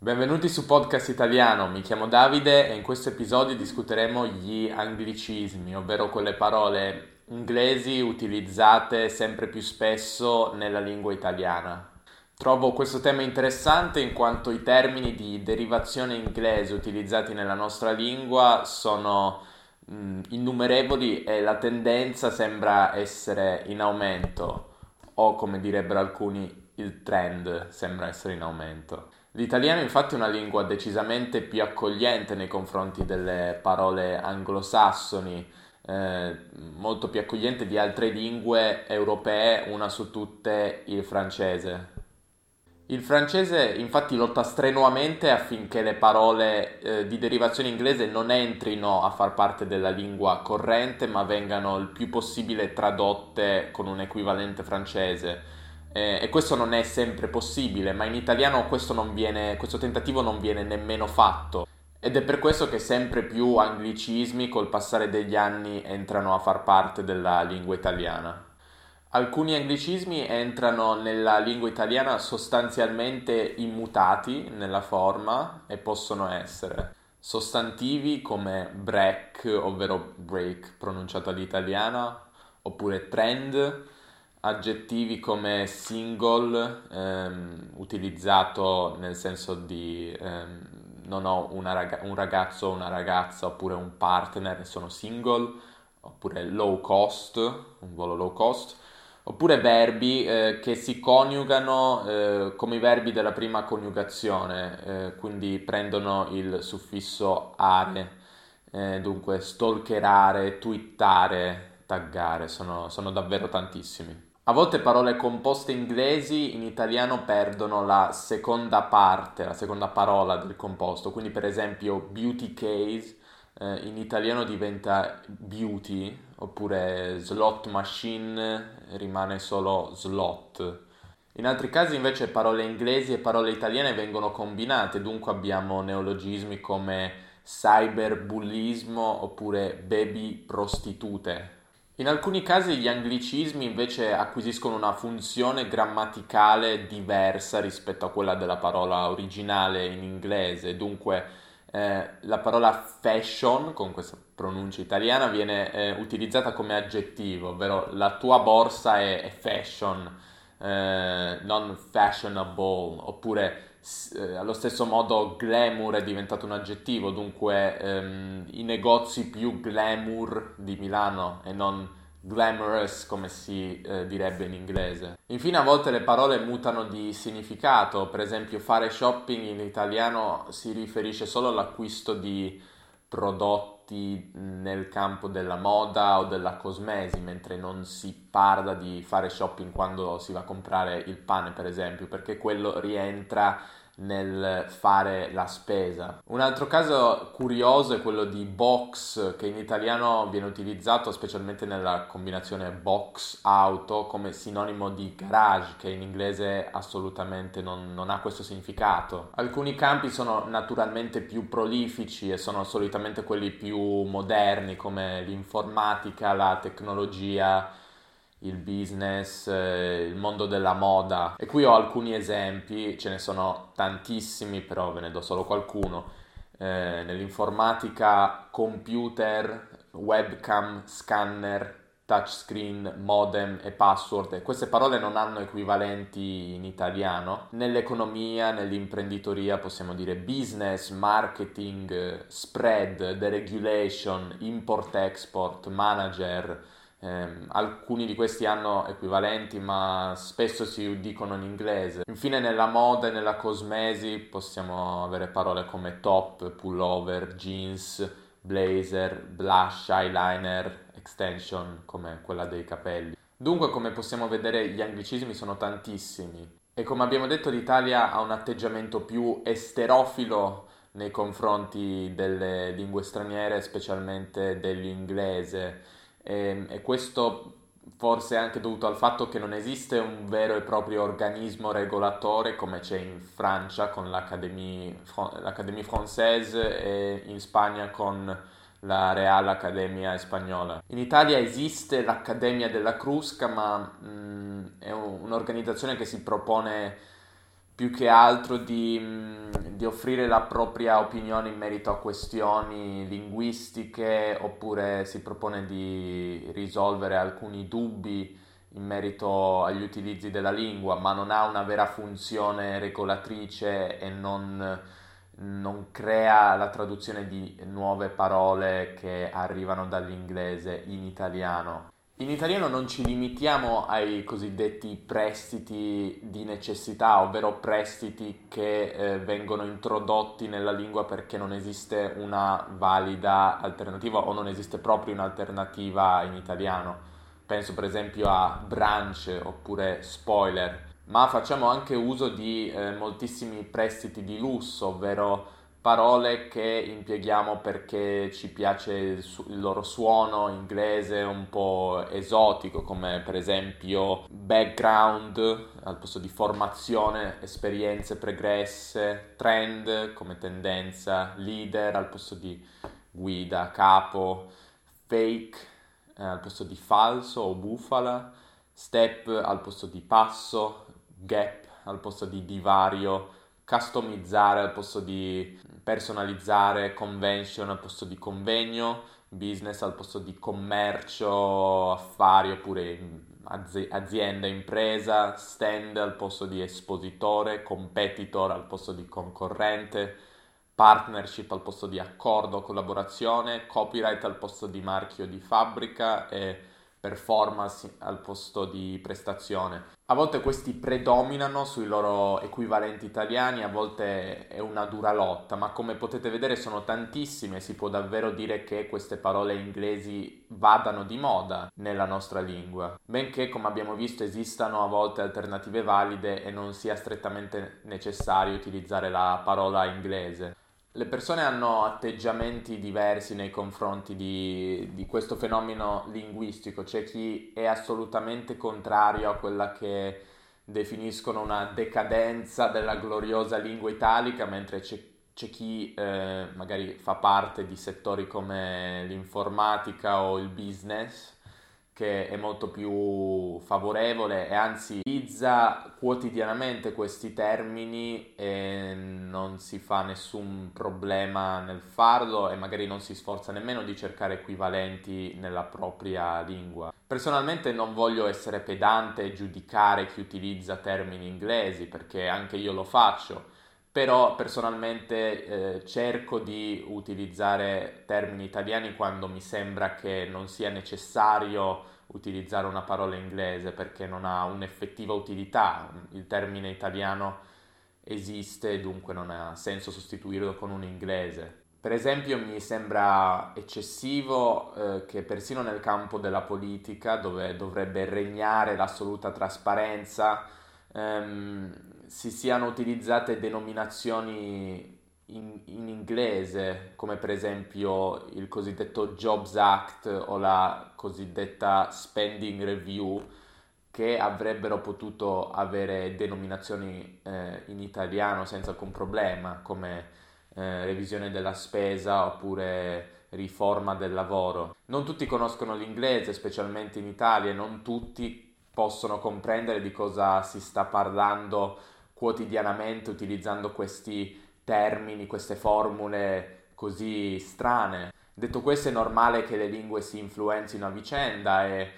Benvenuti su Podcast Italiano, mi chiamo Davide e in questo episodio discuteremo gli anglicismi, ovvero quelle parole inglesi utilizzate sempre più spesso nella lingua italiana. Trovo questo tema interessante in quanto i termini di derivazione inglese utilizzati nella nostra lingua sono mh, innumerevoli e la tendenza sembra essere in aumento o come direbbero alcuni il trend sembra essere in aumento. L'italiano infatti è una lingua decisamente più accogliente nei confronti delle parole anglosassoni, eh, molto più accogliente di altre lingue europee, una su tutte il francese. Il francese infatti lotta strenuamente affinché le parole eh, di derivazione inglese non entrino a far parte della lingua corrente, ma vengano il più possibile tradotte con un equivalente francese eh, e questo non è sempre possibile, ma in italiano questo, viene, questo tentativo non viene nemmeno fatto. Ed è per questo che sempre più anglicismi col passare degli anni entrano a far parte della lingua italiana. Alcuni anglicismi entrano nella lingua italiana sostanzialmente immutati nella forma e possono essere sostantivi come break, ovvero break pronunciato all'italiana, oppure trend, aggettivi come single, ehm, utilizzato nel senso di ehm, non ho rag- un ragazzo o una ragazza oppure un partner, sono single, oppure low cost, un volo low cost, oppure verbi eh, che si coniugano eh, come i verbi della prima coniugazione, eh, quindi prendono il suffisso are, eh, dunque stalkerare, twittare, taggare, sono, sono davvero tantissimi. A volte parole composte inglesi in italiano perdono la seconda parte, la seconda parola del composto, quindi per esempio beauty case eh, in italiano diventa beauty, oppure slot machine rimane solo slot. In altri casi invece parole inglesi e parole italiane vengono combinate, dunque abbiamo neologismi come cyberbullismo oppure baby prostitute. In alcuni casi gli anglicismi invece acquisiscono una funzione grammaticale diversa rispetto a quella della parola originale in inglese, dunque eh, la parola fashion, con questa pronuncia italiana, viene eh, utilizzata come aggettivo, ovvero la tua borsa è, è fashion, eh, non fashionable, oppure eh, allo stesso modo glamour è diventato un aggettivo, dunque ehm, i negozi più glamour di Milano e non glamorous come si eh, direbbe in inglese. Infine a volte le parole mutano di significato, per esempio fare shopping in italiano si riferisce solo all'acquisto di prodotti nel campo della moda o della cosmesi, mentre non si parla di fare shopping quando si va a comprare il pane, per esempio, perché quello rientra nel fare la spesa. Un altro caso curioso è quello di box, che in italiano viene utilizzato specialmente nella combinazione box auto come sinonimo di garage, che in inglese assolutamente non, non ha questo significato. Alcuni campi sono naturalmente più prolifici e sono solitamente quelli più moderni, come l'informatica, la tecnologia il business, eh, il mondo della moda. E qui ho alcuni esempi, ce ne sono tantissimi, però ve ne do solo qualcuno. Eh, nell'informatica, computer, webcam, scanner, touchscreen, modem e password. Queste parole non hanno equivalenti in italiano. Nell'economia, nell'imprenditoria possiamo dire business, marketing, spread, deregulation, import-export, manager eh, alcuni di questi hanno equivalenti ma spesso si dicono in inglese. Infine nella moda e nella cosmesi possiamo avere parole come top, pullover, jeans, blazer, blush, eyeliner, extension come quella dei capelli. Dunque come possiamo vedere gli anglicismi sono tantissimi e come abbiamo detto l'Italia ha un atteggiamento più esterofilo nei confronti delle lingue straniere, specialmente dell'inglese e, ehm, e questo forse è anche dovuto al fatto che non esiste un vero e proprio organismo regolatore come c'è in Francia con l'Académie, l'Académie Française e in Spagna con la Real Accademia Spagnola. In Italia esiste l'Accademia della Crusca, ma mh, è un'organizzazione che si propone più che altro di, di offrire la propria opinione in merito a questioni linguistiche oppure si propone di risolvere alcuni dubbi in merito agli utilizzi della lingua, ma non ha una vera funzione regolatrice e non, non crea la traduzione di nuove parole che arrivano dall'inglese in italiano. In italiano non ci limitiamo ai cosiddetti prestiti di necessità, ovvero prestiti che eh, vengono introdotti nella lingua perché non esiste una valida alternativa o non esiste proprio un'alternativa in italiano. Penso per esempio a branch oppure spoiler, ma facciamo anche uso di eh, moltissimi prestiti di lusso, ovvero parole che impieghiamo perché ci piace il, loro suono inglese un po' esotico, come per esempio background al posto di formazione, esperienze pregresse, trend come tendenza, leader al posto di guida, capo, fake eh, al posto di falso o bufala, step al posto di passo, gap al posto di divario, customizzare al posto di personalizzare, convention al posto di convegno, business al posto di commercio, affari oppure azienda, impresa, stand al posto di espositore, competitor al posto di concorrente, partnership al posto di accordo, collaborazione, copyright al posto di marchio di fabbrica e performance al posto di prestazione. A volte questi predominano sui loro equivalenti italiani, a volte è una dura lotta, ma come potete vedere sono tantissime, si può davvero dire che queste parole inglesi vadano di moda nella nostra lingua, benché come abbiamo visto esistano a volte alternative valide e non sia strettamente necessario utilizzare la parola inglese. Le persone hanno atteggiamenti diversi nei confronti di, di, questo fenomeno linguistico, c'è chi è assolutamente contrario a quella che definiscono una decadenza della gloriosa lingua italica, mentre c'è, c'è chi eh, magari fa parte di settori come l'informatica o il business che è molto più favorevole e anzi utilizza quotidianamente questi termini e non si fa nessun problema nel farlo e magari non si sforza nemmeno di cercare equivalenti nella propria lingua. Personalmente non voglio essere pedante e giudicare chi utilizza termini inglesi perché anche io lo faccio, però personalmente eh, cerco di utilizzare termini italiani quando mi sembra che non sia necessario utilizzare una parola inglese perché non ha un'effettiva utilità. Il termine italiano esiste dunque non ha senso sostituirlo con un inglese. Per esempio mi sembra eccessivo eh, che persino nel campo della politica, dove dovrebbe regnare l'assoluta trasparenza, ehm, si siano utilizzate denominazioni in, in, inglese, come per esempio il cosiddetto Jobs Act o la cosiddetta Spending Review, che avrebbero potuto avere denominazioni eh, in italiano senza alcun problema, come eh, revisione della spesa oppure riforma del lavoro. Non tutti conoscono l'inglese, specialmente in Italia, non tutti possono comprendere di cosa si sta parlando quotidianamente utilizzando questi termini, queste formule così strane. Detto questo è normale che le lingue si influenzino a vicenda e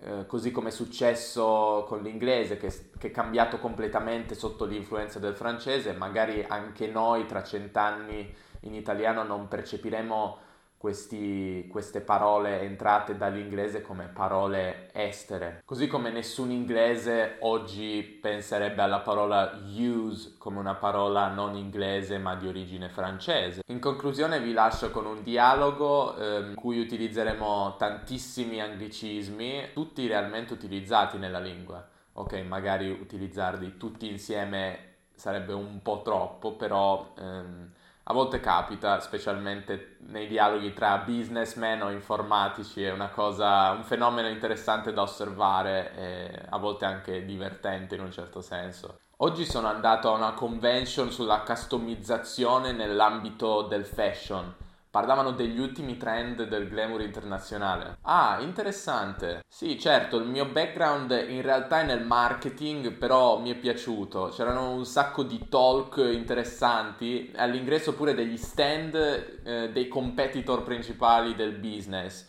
eh, così come è successo con l'inglese che, che, è cambiato completamente sotto l'influenza del francese, magari anche noi tra cent'anni in italiano non percepiremo questi, queste parole entrate dall'inglese come parole estere. Così come nessun inglese oggi penserebbe alla parola use come una parola non inglese ma di origine francese. In conclusione vi lascio con un dialogo eh, in cui utilizzeremo tantissimi anglicismi, tutti realmente utilizzati nella lingua. Ok, magari utilizzarli tutti insieme sarebbe un po' troppo, però... Ehm, a volte capita, specialmente nei dialoghi tra businessmen o informatici, è cosa, un fenomeno interessante da osservare e a volte anche divertente in un certo senso. Oggi sono andato a una convention sulla customizzazione nell'ambito del fashion, Parlavano degli ultimi trend del glamour internazionale. Ah, interessante. Sì, certo, il mio background in realtà è nel marketing, però mi è piaciuto. C'erano un sacco di talk interessanti, all'ingresso pure degli stand eh, dei competitor principali del business.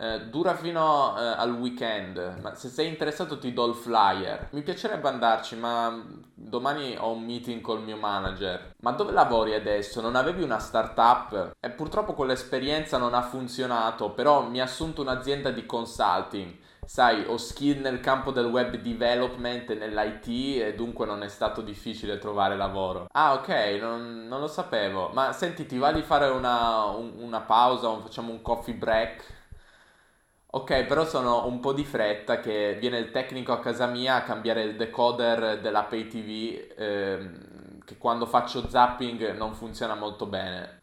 Eh, dura fino eh, al weekend, ma se sei interessato ti do il flyer. Mi piacerebbe andarci, ma domani ho un meeting col mio manager. Ma dove lavori adesso? Non avevi una startup? E purtroppo quell'esperienza non ha funzionato, però mi ha assunto un'azienda di consulting. Sai, ho skill nel campo del web development e nell'IT e dunque non è stato difficile trovare lavoro. Ah, ok, non, non lo sapevo. Ma senti, ti va di fare una, un, una pausa, un, facciamo un coffee break? Ok, però sono un po' di fretta che viene il tecnico a casa mia a cambiare il decoder della Pay TV ehm, che quando faccio zapping non funziona molto bene.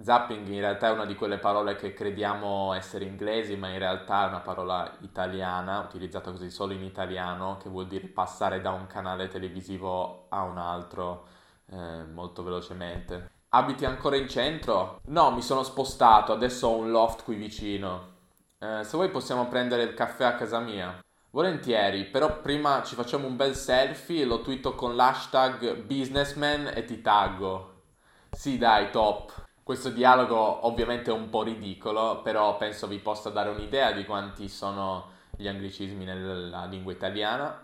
Zapping in realtà è una di quelle parole che crediamo essere inglesi, ma in realtà è una parola italiana, utilizzata così solo in italiano, che vuol dire passare da un canale televisivo a un altro eh, molto velocemente. Abiti ancora in centro? No, mi sono spostato, adesso ho un loft qui vicino. Eh, se vuoi possiamo prendere il caffè a casa mia. Volentieri, però prima ci facciamo un bel selfie, lo twitto con l'hashtag businessman e ti taggo. Sì, dai, top. Questo dialogo ovviamente è un po' ridicolo, però penso vi possa dare un'idea di quanti sono gli anglicismi nella lingua italiana.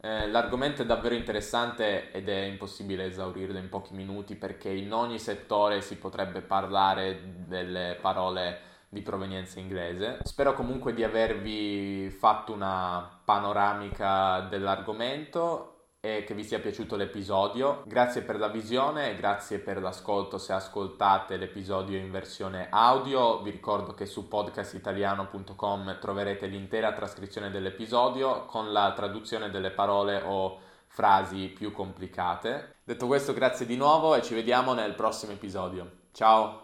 Eh, l'argomento è davvero interessante ed è impossibile esaurirlo in pochi minuti perché in ogni settore si potrebbe parlare delle parole di provenienza inglese. Spero comunque di avervi fatto una panoramica dell'argomento e che vi sia piaciuto l'episodio. Grazie per la visione e grazie per l'ascolto se ascoltate l'episodio in versione audio. Vi ricordo che su podcastitaliano.com troverete l'intera trascrizione dell'episodio con la traduzione delle parole o frasi più complicate. Detto questo, grazie di nuovo e ci vediamo nel prossimo episodio. Ciao!